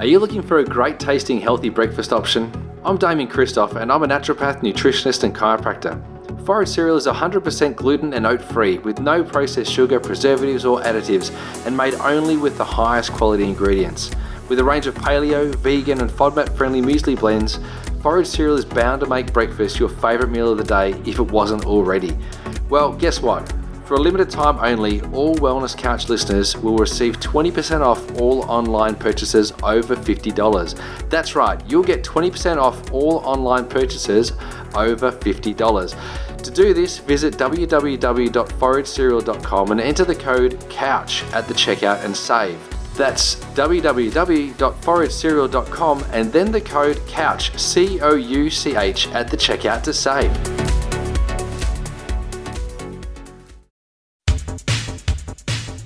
Are you looking for a great tasting healthy breakfast option? I'm Damien Christoph and I'm a naturopath, nutritionist, and chiropractor. Forage cereal is 100% gluten and oat free with no processed sugar, preservatives, or additives, and made only with the highest quality ingredients. With a range of paleo, vegan, and FODMAP friendly muesli blends, Forage cereal is bound to make breakfast your favourite meal of the day if it wasn't already. Well, guess what? For a limited time only, all Wellness Couch listeners will receive 20% off all online purchases over $50. That's right, you'll get 20% off all online purchases over $50. To do this, visit www.foragecereal.com and enter the code COUCH at the checkout and save. That's www.foragecereal.com and then the code COUCH, C O U C H, at the checkout to save.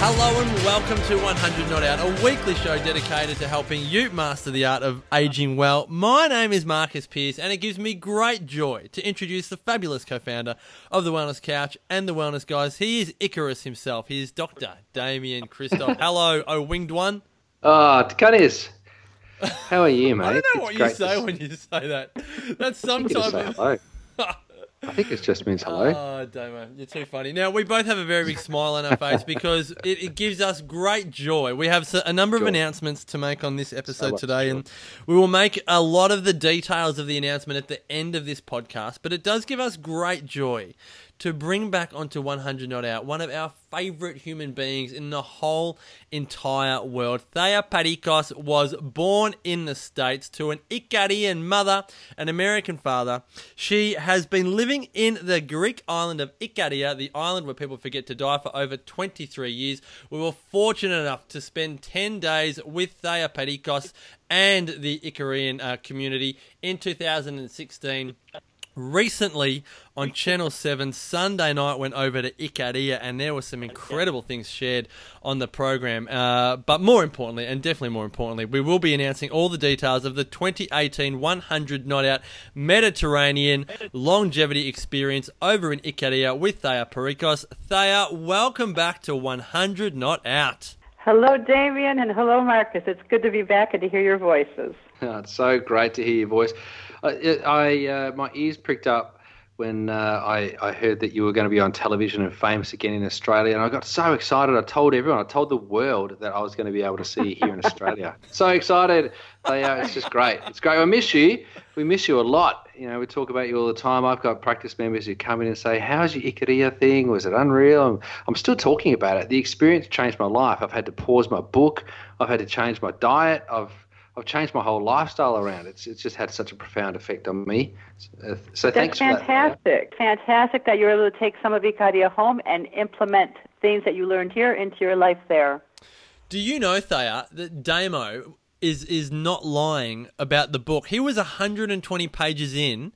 Hello and welcome to 100 Not Out, a weekly show dedicated to helping you master the art of aging well. My name is Marcus Pierce, and it gives me great joy to introduce the fabulous co founder of the Wellness Couch and the Wellness Guys. He is Icarus himself. He is Dr. Damien Christoph. Hello, oh winged one. Ah, oh, Takanis. How are you, mate? I don't know It's what you say to- when you say that. That's I think it just say sometimes. I think it just means hello. Oh, Damo, you're too funny. Now, we both have a very big smile on our face because it, it gives us great joy. We have a number of Joy. announcements to make on this episode much today, and we will make a lot of the details of the announcement at the end of this podcast. But it does give us great joy to bring back onto 100 Not Out one of our favorite human beings in the whole entire world. Thea Parikos was born in the States to an Icarian mother, an American father. She has been living in the Greek island of Icaria, the island where people forget to die, for over 23 years. We were fortunate enough to spend 10 days with Thea Parikos and the Icarian uh, community in 2016 recently on Channel 7 Sunday night went over to Ikaria and there were some incredible things shared on the program uh, but more importantly and definitely more importantly we will be announcing all the details of the 2018 100 Not Out Mediterranean longevity experience over in Ikaria with Thea Parikos Thea welcome back to 100 Not Out Hello, Damien, and hello, Marcus. It's good to be back and to hear your voices. Oh, it's so great to hear your voice. I, I uh, my ears pricked up when uh, I, I heard that you were going to be on television and famous again in Australia, and I got so excited. I told everyone, I told the world that I was going to be able to see you here in Australia. So excited! They, uh, it's just great. It's great. I miss you. We miss you a lot. You know, we talk about you all the time. I've got practice members who come in and say, "How's your Ikaria thing? Was it unreal?" I'm, I'm still talking about it. The experience changed my life. I've had to pause my book. I've had to change my diet. I've I've changed my whole lifestyle around. It's it's just had such a profound effect on me. Uh, so That's thanks for that. fantastic. Fantastic that you're able to take some of Icaria home and implement things that you learned here into your life there. Do you know, Thea, that Damo is is not lying about the book? He was 120 pages in,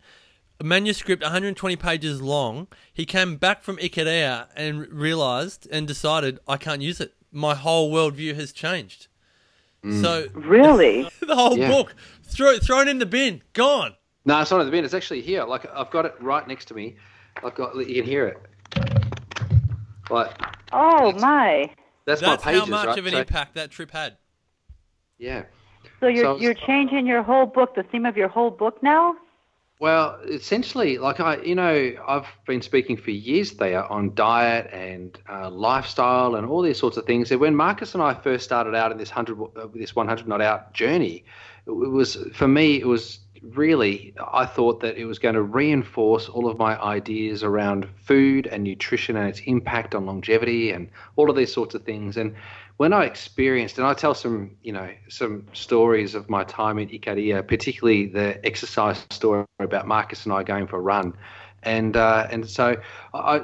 a manuscript 120 pages long. He came back from Ikaria and realized and decided, I can't use it. My whole worldview has changed. So Really? the whole Yeah. book throw, thrown in the bin, gone. No, it's not in the bin. It's actually here. Like I've got it right next to me. I've got you can hear it. Like oh, my. that's, That's my pages, how much right? of an So- impact that trip had. Yeah. So you're, So- you're changing your whole book, the theme of your whole book now? Well, essentially, like I, you know, I've been speaking for years there on diet and uh, lifestyle and all these sorts of things. And when Marcus and I first started out in this hundred, uh, this one hundred not out journey, it was for me. It was really I thought that it was going to reinforce all of my ideas around food and nutrition and its impact on longevity and all of these sorts of things. And when I experienced, and I tell some, you know, some stories of my time in Ikaria, particularly the exercise story about Marcus and I going for a run, and uh, and so I,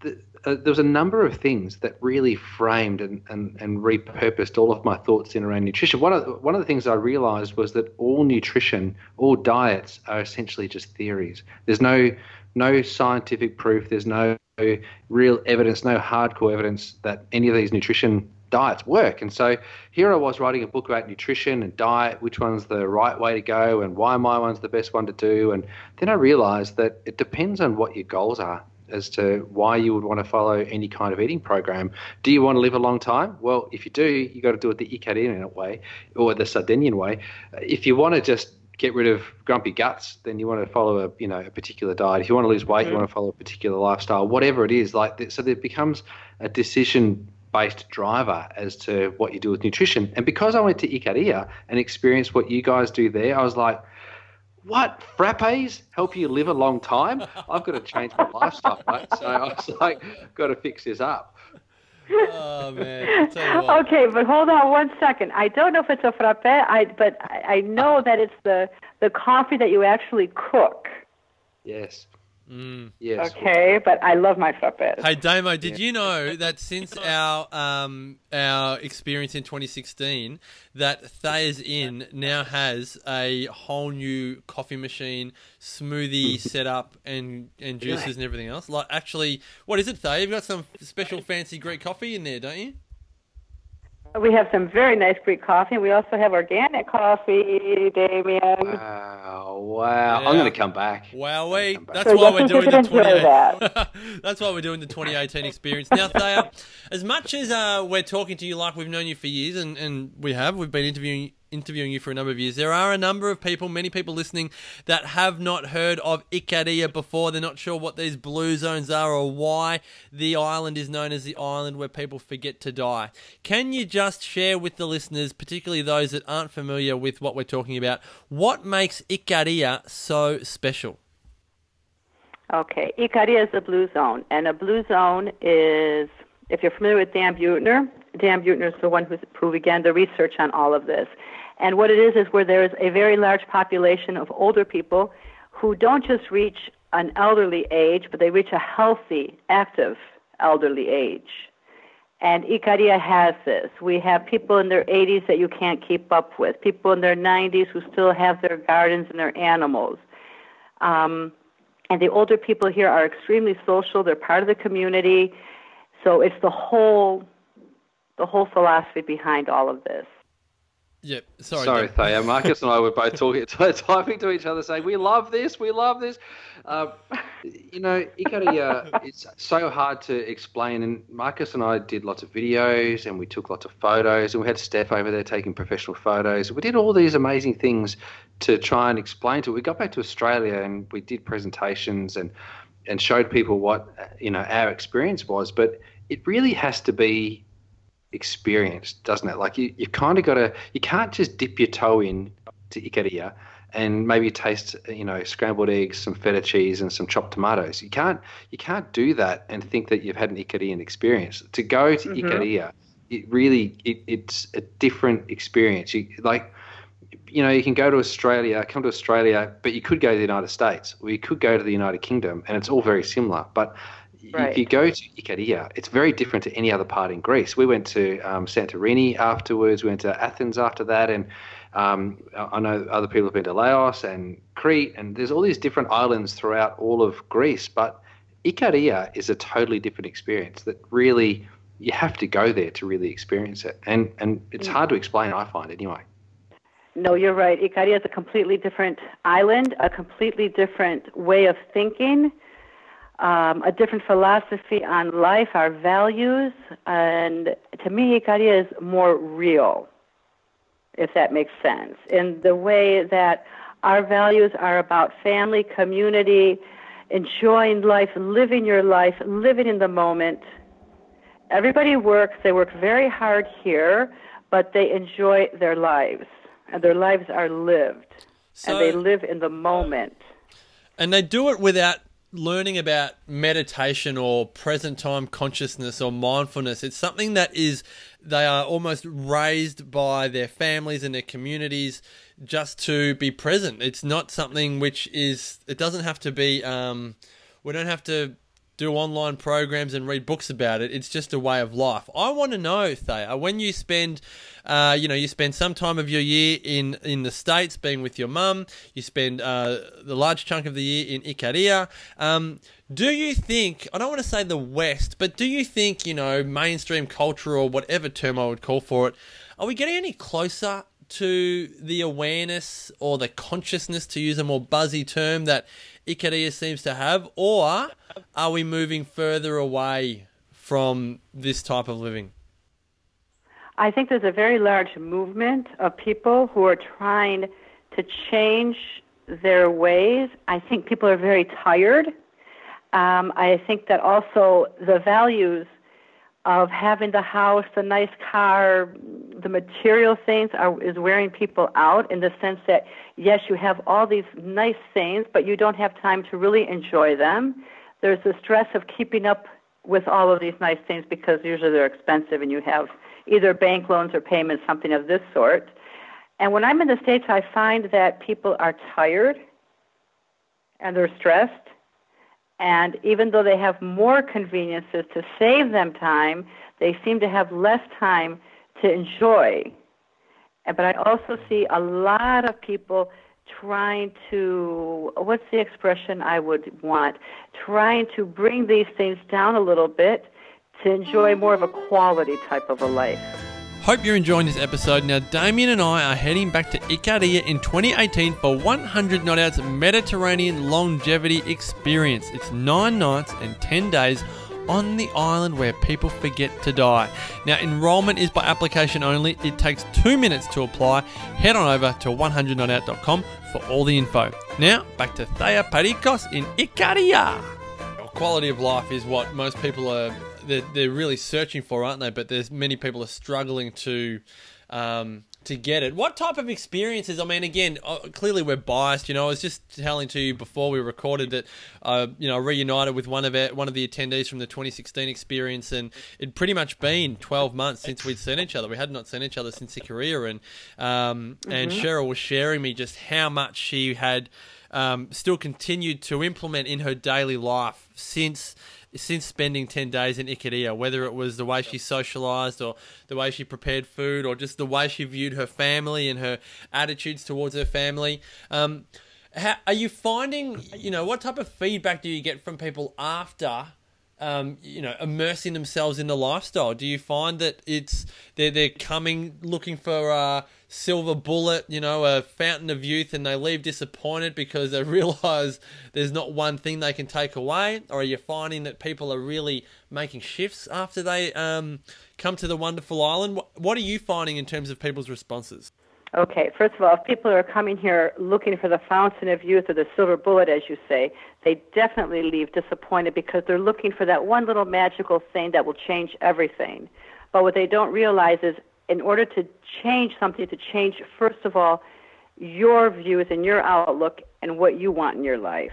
the, uh, there was a number of things that really framed and, and, and repurposed all of my thoughts in around nutrition. One of the, one of the things I realized was that all nutrition, all diets are essentially just theories. There's no no scientific proof. There's no real evidence, no hardcore evidence that any of these nutrition diets work. And so here I was writing a book about nutrition and diet, which one's the right way to go, and why my one's the best one to do. And then I realized that it depends on what your goals are as to why you would want to follow any kind of eating program. Do you want to live a long time? Well, if you do, you got to do it the Icarian way or the Sardinian way. If you want to just get rid of grumpy guts, then you want to follow a you know a particular diet. If you want to lose weight, you want to follow a particular lifestyle. Whatever it is, like so, there becomes a decision based driver as to what you do with nutrition. And because I went to Icaria and experienced what you guys do there, I was like, what frappes help you live a long time? I've got to change my lifestyle, right? So I was like, got to fix this up. Oh man! Okay, but hold on one second. I don't know if it's a frappe, I but I know that it's the the coffee that you actually cook. Yes. Mm. Yes. Okay, but I love my frappes. Hey Damo, did you know that since our um, our experience in 2016, that Thea's Inn now has a whole new coffee machine, smoothie setup, and and juices and everything else. Like, actually, what is it, Thayer? You've got some special fancy Greek coffee in there, don't you? We have some very nice Greek coffee, and we also have organic coffee, Damien. Wow, wow! Yeah. I'm going to come back. Wow, we. That's so why we're doing the 20. That. that's why we're doing the 2018 experience. Now, Thea, as much as uh, we're talking to you like we've known you for years, and, and we have, we've been interviewing interviewing you for a number of years. There are a number of people, many people listening, that have not heard of Ikaria before. They're not sure what these blue zones are or why the island is known as the island where people forget to die. Can you just share with the listeners, particularly those that aren't familiar with what we're talking about, what makes Ikaria so special? Okay, Ikaria is a blue zone, and a blue zone is, if you're familiar with Dan Buettner, Dan Buettner is the one who's, who began the research on all of this. And what it is is where there is a very large population of older people who don't just reach an elderly age, but they reach a healthy, active elderly age. And Icaria has this. We have people in their 80s that you can't keep up with, people in their 90s who still have their gardens and their animals. Um, and the older people here are extremely social, they're part of the community. So it's the whole the whole philosophy behind all of this. Yep. Sorry. Sorry, Thea. Marcus and I were both talking, typing to each other, saying, "We love this. We love this." Uh, you know, Ikaria, it's so hard to explain. And Marcus and I did lots of videos, and we took lots of photos, and we had Steph over there taking professional photos. We did all these amazing things to try and explain to. It. We got back to Australia, and we did presentations and and showed people what you know our experience was. But it really has to be experienced, doesn't it? Like you, you kind of got to, you can't just dip your toe in to Ikaria and maybe taste, you know, scrambled eggs, some feta cheese, and some chopped tomatoes. You can't, you can't do that and think that you've had an Icarian experience. To go to mm-hmm. Ikaria, it really, it, it's a different experience. You like, you know, you can go to Australia, come to Australia, but you could go to the United States, or you could go to the United Kingdom, and it's all very similar. But Right. If you go to Ikaria, it's very different to any other part in Greece. We went to um, Santorini afterwards, we went to Athens after that, and um, I know other people have been to Laos and Crete, and there's all these different islands throughout all of Greece. But Ikaria is a totally different experience that really you have to go there to really experience it, and and it's mm. hard to explain. I find anyway. No, you're right. Ikaria is a completely different island, a completely different way of thinking um, a different philosophy on life, our values, and to me, Ikaria is more real, if that makes sense, in the way that our values are about family, community, enjoying life, living your life, living in the moment. Everybody works, they work very hard here, but they enjoy their lives, and their lives are lived, so, and they live in the moment. And they do it without learning about meditation or present time consciousness or mindfulness it's something that is they are almost raised by their families and their communities just to be present. It's not something which is it doesn't have to be um, we don't have to do online programs and read books about it. It's just a way of life. I want to know, Thea, when you spend, uh, you know, you spend some time of your year in in the states, being with your mum. You spend uh, the large chunk of the year in Ikaria. Um, do you think? I don't want to say the West, but do you think you know mainstream culture or whatever term I would call for it? Are we getting any closer to the awareness or the consciousness, to use a more buzzy term, that Ikaria seems to have, or are we moving further away from this type of living? I think there's a very large movement of people who are trying to change their ways. I think people are very tired. Um, I think that also the values of having the house, the nice car, the material things are, is wearing people out in the sense that yes, you have all these nice things, but you don't have time to really enjoy them. There's the stress of keeping up with all of these nice things because usually they're expensive and you have either bank loans or payments, something of this sort. And when I'm in the States, I find that people are tired and they're stressed and even though they have more conveniences to save them time, they seem to have less time to enjoy. But I also see a lot of people trying to, what's the expression I would want? Trying to bring these things down a little bit to enjoy more of a quality type of a life. Hope you're enjoying this episode. Now, Damien and I are heading back to Ikaria in 2018 for 100 Not Out's Mediterranean Longevity Experience. It's nine nights and 10 days on the island where people forget to die. Now, enrollment is by application only. It takes two minutes to apply. Head on over to 100notout.com for all the info. Now, back to Thea Parikos in Ikaria. Quality of life is what most people are they're, they're really searching for, aren't they? But there's many people are struggling to um, to get it. What type of experiences? I mean, again, uh, clearly we're biased. You know, I was just telling to you before we recorded that, uh, you know, reunited with one of our, one of the attendees from the 2016 experience, and it'd pretty much been 12 months since we'd seen each other. We had not seen each other since the Korea, and um, mm-hmm. and Cheryl was sharing me just how much she had um, still continued to implement in her daily life since since spending 10 days in Ikaria, whether it was the way she socialized or the way she prepared food or just the way she viewed her family and her attitudes towards her family. Um, how, are you finding, you know, what type of feedback do you get from people after um, you know, immersing themselves in the lifestyle? Do you find that it's they're they're coming looking for a silver bullet, you know, a fountain of youth, and they leave disappointed because they realise there's not one thing they can take away? Or are you finding that people are really making shifts after they um, come to the wonderful island? What, what are you finding in terms of people's responses? Okay, first of all, if people are coming here looking for the fountain of youth or the silver bullet, as you say, they definitely leave disappointed because they're looking for that one little magical thing that will change everything. But what they don't realize is in order to change something, to change, first of all, your views and your outlook and what you want in your life.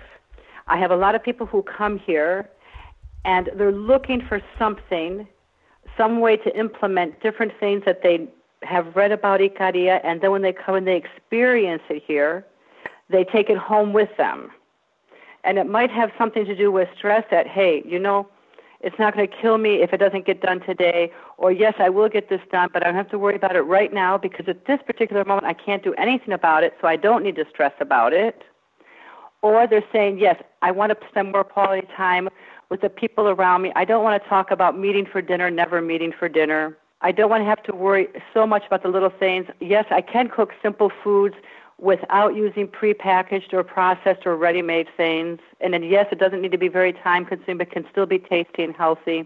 I have a lot of people who come here and they're looking for something, some way to implement different things that they have read about Ikaria, and then when they come and they experience it here, they take it home with them. And it might have something to do with stress that, hey, you know, it's not going to kill me if it doesn't get done today, or yes, I will get this done, but I don't have to worry about it right now because at this particular moment I can't do anything about it, so I don't need to stress about it. Or they're saying, yes, I want to spend more quality time with the people around me. I don't want to talk about meeting for dinner, never meeting for dinner. I don't want to have to worry so much about the little things. Yes, I can cook simple foods without using prepackaged or processed or ready-made things. And then yes, it doesn't need to be very time-consuming, but can still be tasty and healthy.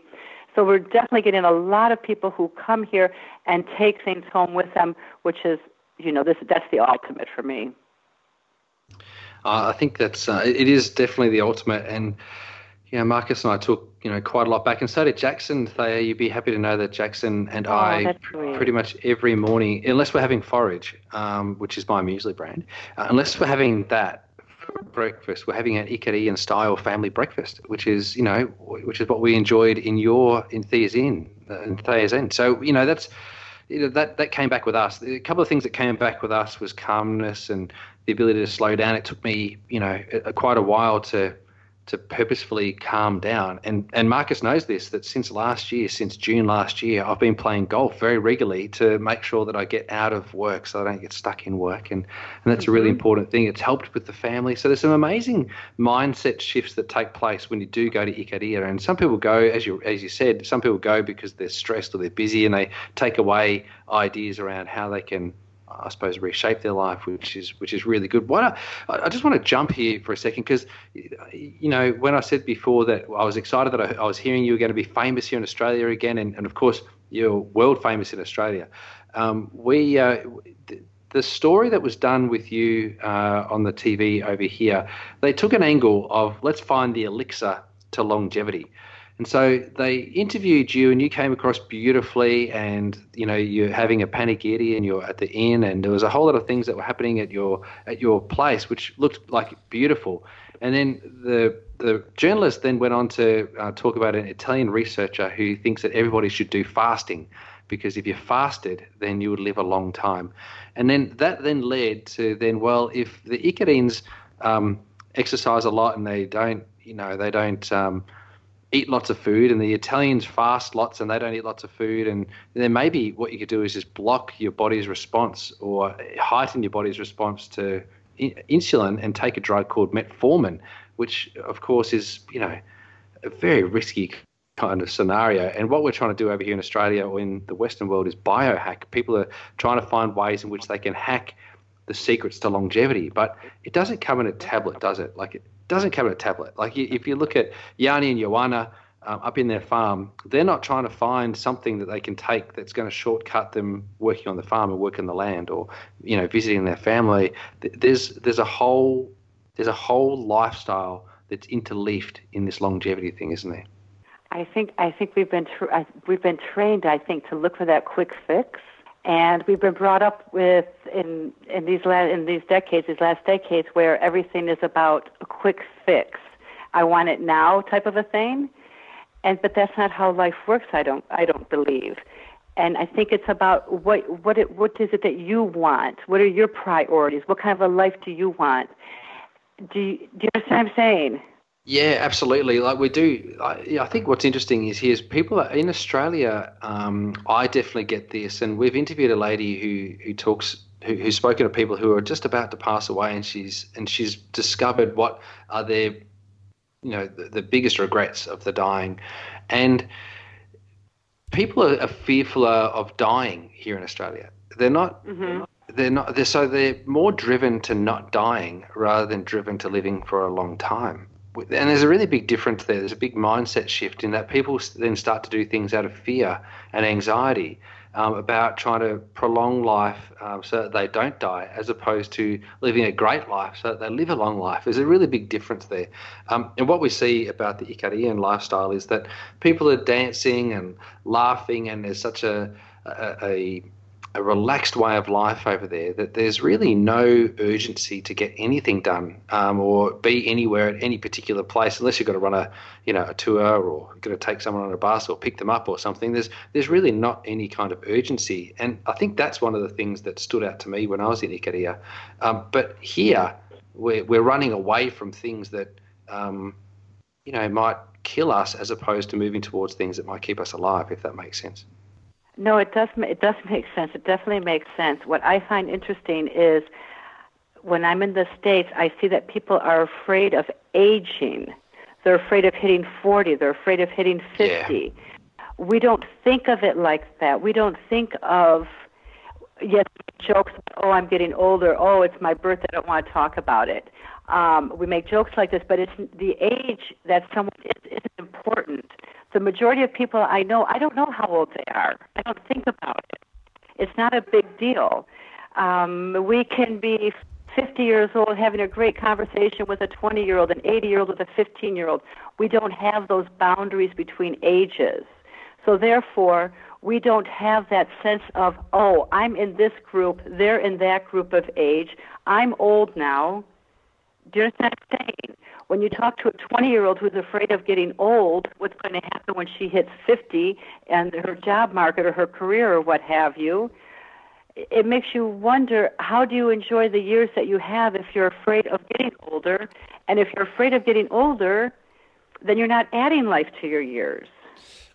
So we're definitely getting a lot of people who come here and take things home with them, which is, you know, this that's the ultimate for me. Uh, I think that's uh, it is definitely the ultimate, and you know, Marcus and I took you know quite a lot back, and so did Jackson. Thea, you'd be happy to know that Jackson and oh, I pretty much every morning, unless we're having forage, um, which is my muesli brand, uh, unless we're having that breakfast, we're having an Ikarian style family breakfast, which is you know which is what we enjoyed in your in Thea's Inn, uh, in Thea's Inn. So you know that's you know, that that came back with us. A couple of things that came back with us was calmness and the ability to slow down. It took me you know a, a, quite a while to to purposefully calm down. And and Marcus knows this that since last year, since June last year, I've been playing golf very regularly to make sure that I get out of work so I don't get stuck in work. And and that's a really mm-hmm. important thing. It's helped with the family. So there's some amazing mindset shifts that take place when you do go to Ikaria. And some people go, as you as you said, some people go because they're stressed or they're busy and they take away ideas around how they can I suppose, reshape their life, which is which is really good. Why I, I just want to jump here for a second because, you know, when I said before that I was excited that I, I was hearing you were going to be famous here in Australia again, and, and of course you're world famous in Australia. Um, we uh, the story that was done with you uh, on the TV over here, they took an angle of let's find the elixir to longevity. And so they interviewed you, and you came across beautifully. And you know, you're having a panigiri, and you're at the inn, and there was a whole lot of things that were happening at your at your place, which looked like beautiful. And then the the journalist then went on to uh, talk about an Italian researcher who thinks that everybody should do fasting because if you fasted, then you would live a long time. And then that then led to then well, if the Icarians um, exercise a lot and they don't, you know, they don't. Um, eat lots of food and the Italians fast lots and they don't eat lots of food and then maybe what you could do is just block your body's response or heighten your body's response to insulin and take a drug called metformin which of course is you know a very risky kind of scenario. And what we're trying to do over here in Australia or in the western world is biohack. People are trying to find ways in which they can hack the secrets to longevity but it doesn't come in a tablet does it? Like it doesn't come in a tablet. Like if you look at Yanni and Joanna um, up in their farm, they're not trying to find something that they can take that's going to shortcut them working on the farm or working the land or you know visiting their family. There's there's a whole there's a whole lifestyle that's interleafed in this longevity thing, isn't there? I think I think we've been tra- we've been trained I think to look for that quick fix and we've been brought up with in in these la- in these decades, these last decades, where everything is about a quick fix. I want it now, type of a thing. And but that's not how life works. I don't I don't believe. And I think it's about what what it, what is it that you want? What are your priorities? What kind of a life do you want? Do you, do you understand what I'm saying? Yeah, absolutely. Like we do. I, I think what's interesting is here's people in Australia. Um, I definitely get this, and we've interviewed a lady who who talks. Who, who's spoken to people who are just about to pass away, and she's and she's discovered what are their, you know, the, the biggest regrets of the dying, and people are, are fearful of dying here in Australia. They're not. Mm-hmm. They're not. They're, so they're more driven to not dying rather than driven to living for a long time and there's a really big difference there. There's a big mindset shift in that people then start to do things out of fear and anxiety um, about trying to prolong life um, so that they don't die, as opposed to living a great life so that they live a long life. There's a really big difference there. Um, and what we see about the Icarian lifestyle is that people are dancing and laughing, and there's such a, a, a a relaxed way of life over there that there's really no urgency to get anything done um, or be anywhere at any particular place unless you've got to run a you know a tour or got to take someone on a bus or pick them up or something there's there's really not any kind of urgency. And I think that's one of the things that stood out to me when I was in Ikaria um, but here we're, we're running away from things that um, you know might kill us as opposed to moving towards things that might keep us alive if that makes sense no, it does. It does make sense. It definitely makes sense. What I find interesting is when I'm in the states, I see that people are afraid of aging. They're afraid of hitting 40. They're afraid of hitting 50. Yeah. We don't think of it like that. We don't think of yes jokes. Oh, I'm getting older. Oh, it's my birthday. I don't want to talk about it. Um, we make jokes like this, but it's the age that someone is isn't important the majority of people I know, I don't know how old they are. I don't think about it. It's not a big deal. Um, we can be 50 years old having a great conversation with a 20 year old, an 80 year old with a 15 year old. We don't have those boundaries between ages. So therefore, we don't have that sense of, oh, I'm in this group, they're in that group of age, I'm old now. Do you understand what I'm saying? When you talk to a 20 year old who's afraid of getting old, what's going to happen when she hits 50 and her job market or her career or what have you, it makes you wonder how do you enjoy the years that you have if you're afraid of getting older? And if you're afraid of getting older, then you're not adding life to your years.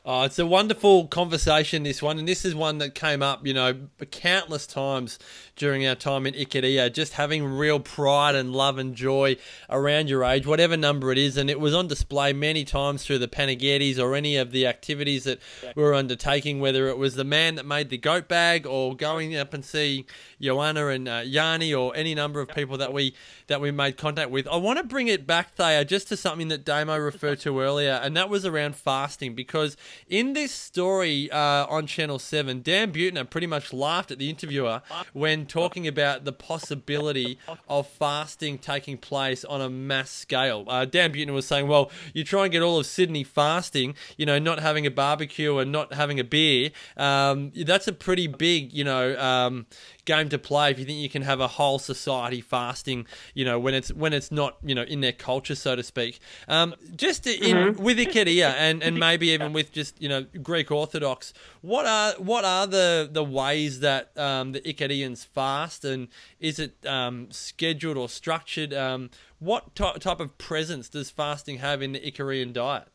Oh, it's a wonderful conversation, this one. And this is one that came up, you know, countless times during our time in Ikaria, just having real pride and love and joy around your age, whatever number it is. And it was on display many times through the Panagietis or any of the activities that we were undertaking, whether it was the man that made the goat bag or going up and see Joanna and uh, Yanni or any number of people that we that we made contact with. I want to bring it back, Thea, just to something that Damo referred to earlier, and that was around fasting because in this story uh, on Channel 7, Dan Buettner pretty much laughed at the interviewer when talking about the possibility of fasting taking place on a mass scale. Uh, Dan Buettner was saying, well, you try and get all of Sydney fasting, you know, not having a barbecue and not having a beer. Um, that's a pretty big, you know, um, game to play if you think you can have a whole society fasting you know when it's when it's not you know in their culture so to speak um, just in mm-hmm. with Ikaria and and maybe even with just you know Greek Orthodox what are what are the the ways that um, the Ikarians fast and is it um, scheduled or structured um, what t- type of presence does fasting have in the Icarian diet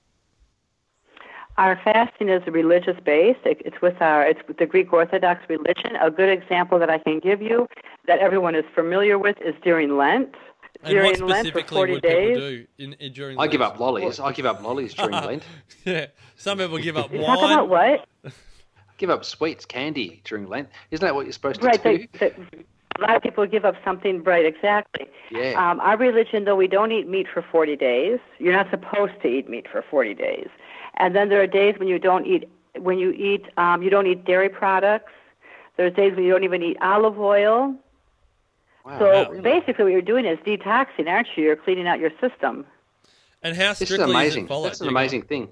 our fasting is a religious based. It's with our it's with the Greek Orthodox religion. A good example that I can give you that everyone is familiar with is during Lent. And during Lent for 40 days. In, in, during I Lent? give up lollies. I give up lollies during Lent. yeah. Some people give up you wine. Talk about what? give up sweets, candy during Lent. Isn't that what you're supposed right, to do? Right. a lot of people give up something right exactly yeah. Um, our religion though we don't eat meat for 40 days you're not supposed to eat meat for 40 days and then there are days when you don't eat when you eat um, you don't eat dairy products. There's days when you don't even eat olive oil. Wow, so really? basically, what you're doing is detoxing, aren't you? You're cleaning out your system. And how strictly this is amazing. Is followed, That's an amazing thing.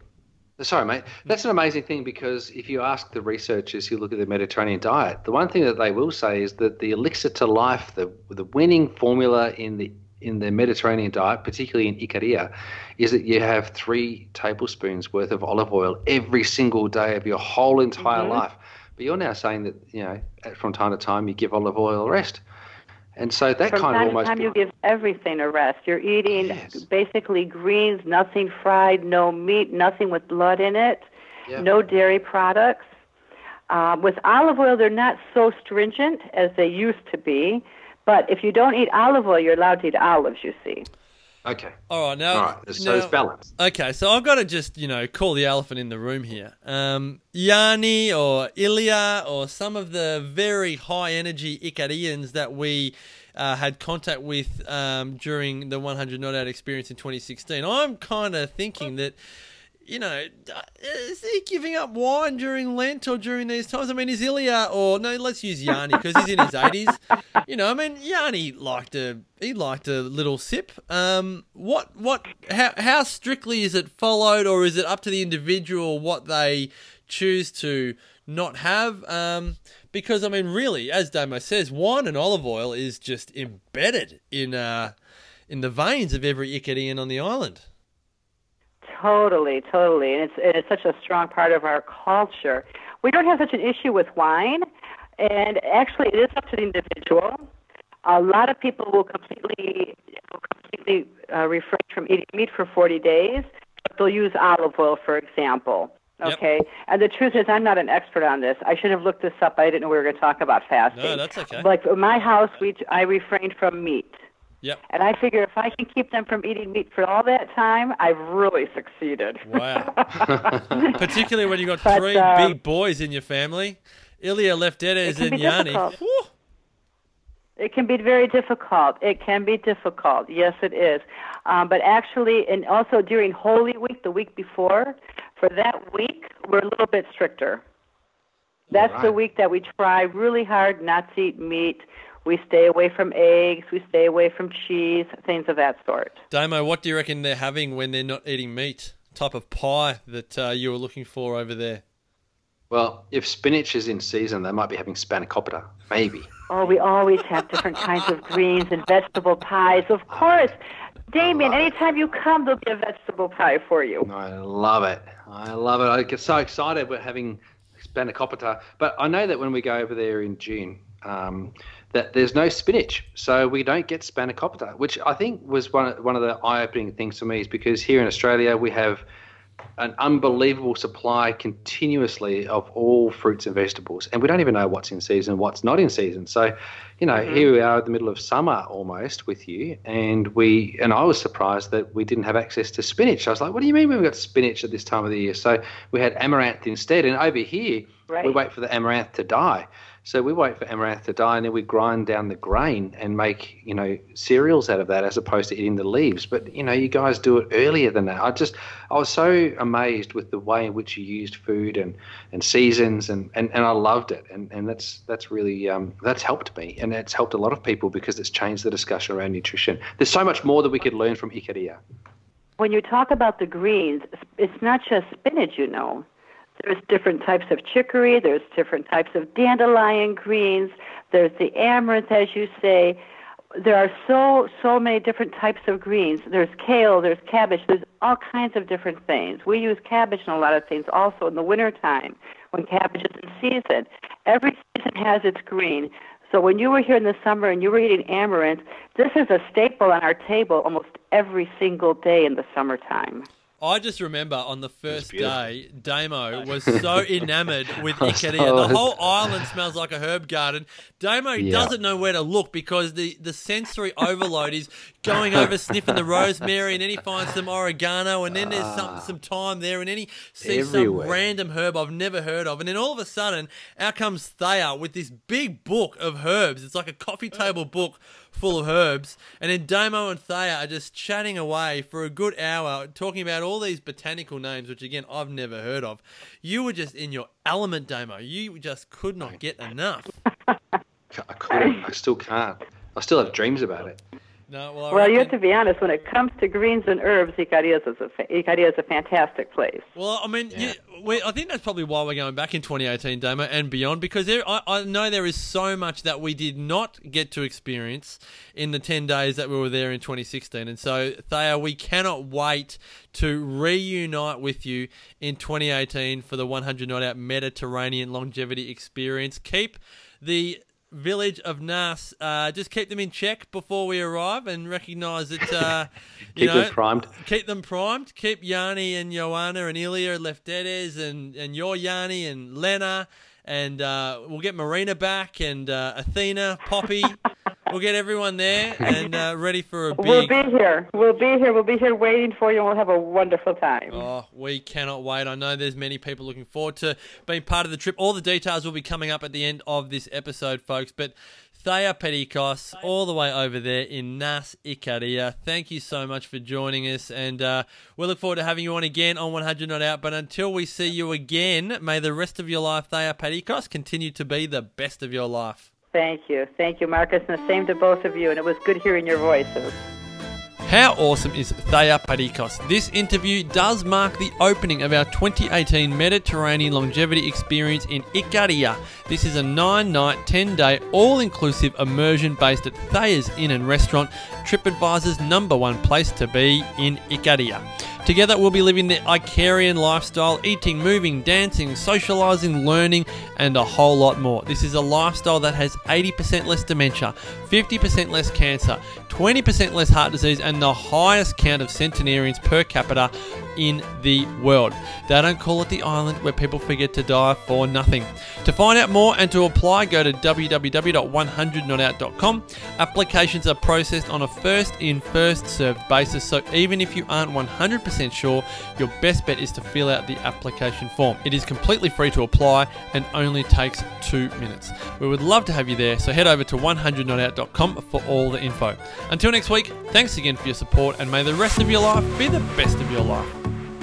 Sorry, mate. That's an amazing thing because if you ask the researchers who look at the Mediterranean diet, the one thing that they will say is that the elixir to life, the the winning formula in the in the Mediterranean diet, particularly in Ikaria, is that you have three tablespoons worth of olive oil every single day of your whole entire mm-hmm. life. But you're now saying that you know from time to time you give olive oil a rest, and so that from kind of almost. Time you give everything a rest. You're eating yes. basically greens, nothing fried, no meat, nothing with blood in it, no dairy products. Uh, with olive oil, they're not so stringent as they used to be. But if you don't eat olive oil, you're allowed to eat olives, you see. Okay. All right. Now, All right. So now, it's balanced. Okay. So I've got to just, you know, call the elephant in the room here. Um, Yanni or Ilya or some of the very high energy Icarians that we uh, had contact with um, during the 100 Not Out experience in 2016. I'm kind of thinking that you know, is he giving up wine during Lent or during these times? I mean, is Ilya or no? Let's use Yanni because he's in his eighties. You know, I mean, Yanni liked a he liked a little sip. Um, what what how how strictly is it followed, or is it up to the individual what they choose to not have? Um, because I mean, really, as Damo says, wine and olive oil is just embedded in uh in the veins of every Icarian on the island. Totally, totally, and it's and it's such a strong part of our culture. We don't have such an issue with wine, and actually, it is up to the individual. A lot of people will completely will completely uh, refrain from eating meat for 40 days, but they'll use olive oil, for example. Okay, yep. and the truth is, I'm not an expert on this. I should have looked this up. I didn't know we were going to talk about fasting. No, that's okay. Like in my house, we I refrained from meat. Yep. And I figure if I can keep them from eating meat for all that time, I've really succeeded. Wow. Particularly when you've got But, three um, big boys in your family. Ilya Leftedes can and be Yanni. difficult. It can be very difficult. It can be difficult. Yes, it is. Um, but actually, and also during Holy Week, the week before, for that week, we're a little bit stricter. That's the week that we try really hard not to eat meat. We stay away from eggs. We stay away from cheese, things of that sort. Damo, what do you reckon they're having when they're not eating meat? Type of pie that uh, you were looking for over there? Well, if spinach is in season, they might be having spanakopita, maybe. Oh, we always have different kinds of greens and vegetable pies. Of course. Damien, anytime you come, there'll be a vegetable pie for you. I love it. I love it. I get so excited we're having spanakopita. But I know that when we go over there in June, um, that there's no spinach, so we don't get spanakopita, which I think was one of, one of the eye-opening things for me, is because here in Australia we have an unbelievable supply continuously of all fruits and vegetables, and we don't even know what's in season, what's not in season. So, you know, mm-hmm. here we are in the middle of summer almost with you, and we and I was surprised that we didn't have access to spinach. I was like, "What do you mean we've got spinach at this time of the year?" So we had amaranth instead, and over here right. we wait for the amaranth to die. So we wait for amaranth to die, and then we grind down the grain and make you know cereals out of that, as opposed to eating the leaves. But you know, you guys do it earlier than that. I just I was so amazed with the way in which you used food and, and seasons, and, and, and I loved it. And and that's that's really um, that's helped me, and it's helped a lot of people because it's changed the discussion around nutrition. There's so much more that we could learn from Ikaria. When you talk about the greens, it's not just spinach, you know there's different types of chicory, there's different types of dandelion greens, there's the amaranth, as you say. There are so so many different types of greens. There's kale, there's cabbage, there's all kinds of different things. We use cabbage in a lot of things also in the wintertime when cabbage is in season. Every season has its green. So when you were here in the summer and you were eating amaranth, this is a staple on our table almost every single day in the summertime. I just remember on the first day, Damo was so enamored with Ikaria. The whole island smells like a herb garden. Damo yeah. doesn't know where to look because the, the sensory overload is going over sniffing the rosemary, and then he finds some oregano, and then there's some, some thyme there, and then he sees Everywhere. some random herb I've never heard of. And then all of a sudden, out comes Thea with this big book of herbs. It's like a coffee table book full of herbs. And then Damo and Thea are just chatting away for a good hour, talking about all these botanical names, which again I've never heard of. You were just in your element, Damo. You just could not get enough. I couldn't. I still can't. I still have dreams about it. No, well, well you have to be honest. When it comes to greens and herbs, Icarias is a Icarias is a fantastic place. Well, I mean, yeah. you, we, I think that's probably why we're going back in 2018, Damo, and beyond, because there, I, I, know there is so much that we did not get to experience in the 10 days that we were there in 2016. And so, Thea, we cannot wait to reunite with you in 2018 for the 100 Not Out Mediterranean Longevity Experience. Keep the village of Nas. Uh, just keep them in check before we arrive and recognise that. Uh, keep know, them primed. Keep them primed. Keep Yanni and Joanna and Ilya Leftedes and and your Yanni and Lena. And uh, we'll get Marina back and uh, Athena, Poppy. We'll get everyone there and uh, ready for a big. We'll be here. We'll be here. We'll be here waiting for you, and we'll have a wonderful time. Oh, we cannot wait. I know there's many people looking forward to being part of the trip. All the details will be coming up at the end of this episode, folks. But Thea Parikos, all the way over there in Nas Ikaria. Thank you so much for joining us, and uh, we look forward to having you on again on 100 Not Out. But until we see you again, may the rest of your life, Thea Parikos, continue to be the best of your life. Thank you. Thank you, Marcus, and the same to both of you. And it was good hearing your voices. How awesome is Thea Parikos? This interview does mark the opening of our 2018 Mediterranean Longevity Experience in Ikaria. This is a 9 night, 10 day, all inclusive immersion based at Thea's Inn and Restaurant, TripAdvisor's number one place to be in Ikaria. Together, we'll be living the Icarian lifestyle, eating, moving, dancing, socializing, learning, and a whole lot more. This is a lifestyle that has 80% less dementia, 50% less cancer, 20% less heart disease, and the highest count of centenarians per capita in the world. They don't call it the island where people forget to die for nothing. To find out more and to apply, go to www.100notout.com. Applications are processed on a first in, first served basis, so even if you aren't 100% sure, your best bet is to fill out the application form. It is completely free to apply and only takes two minutes. We would love to have you there, so head over to 100notout.com for all the info. Until next week, thanks again for your support, and may the rest of your life be the best of your life.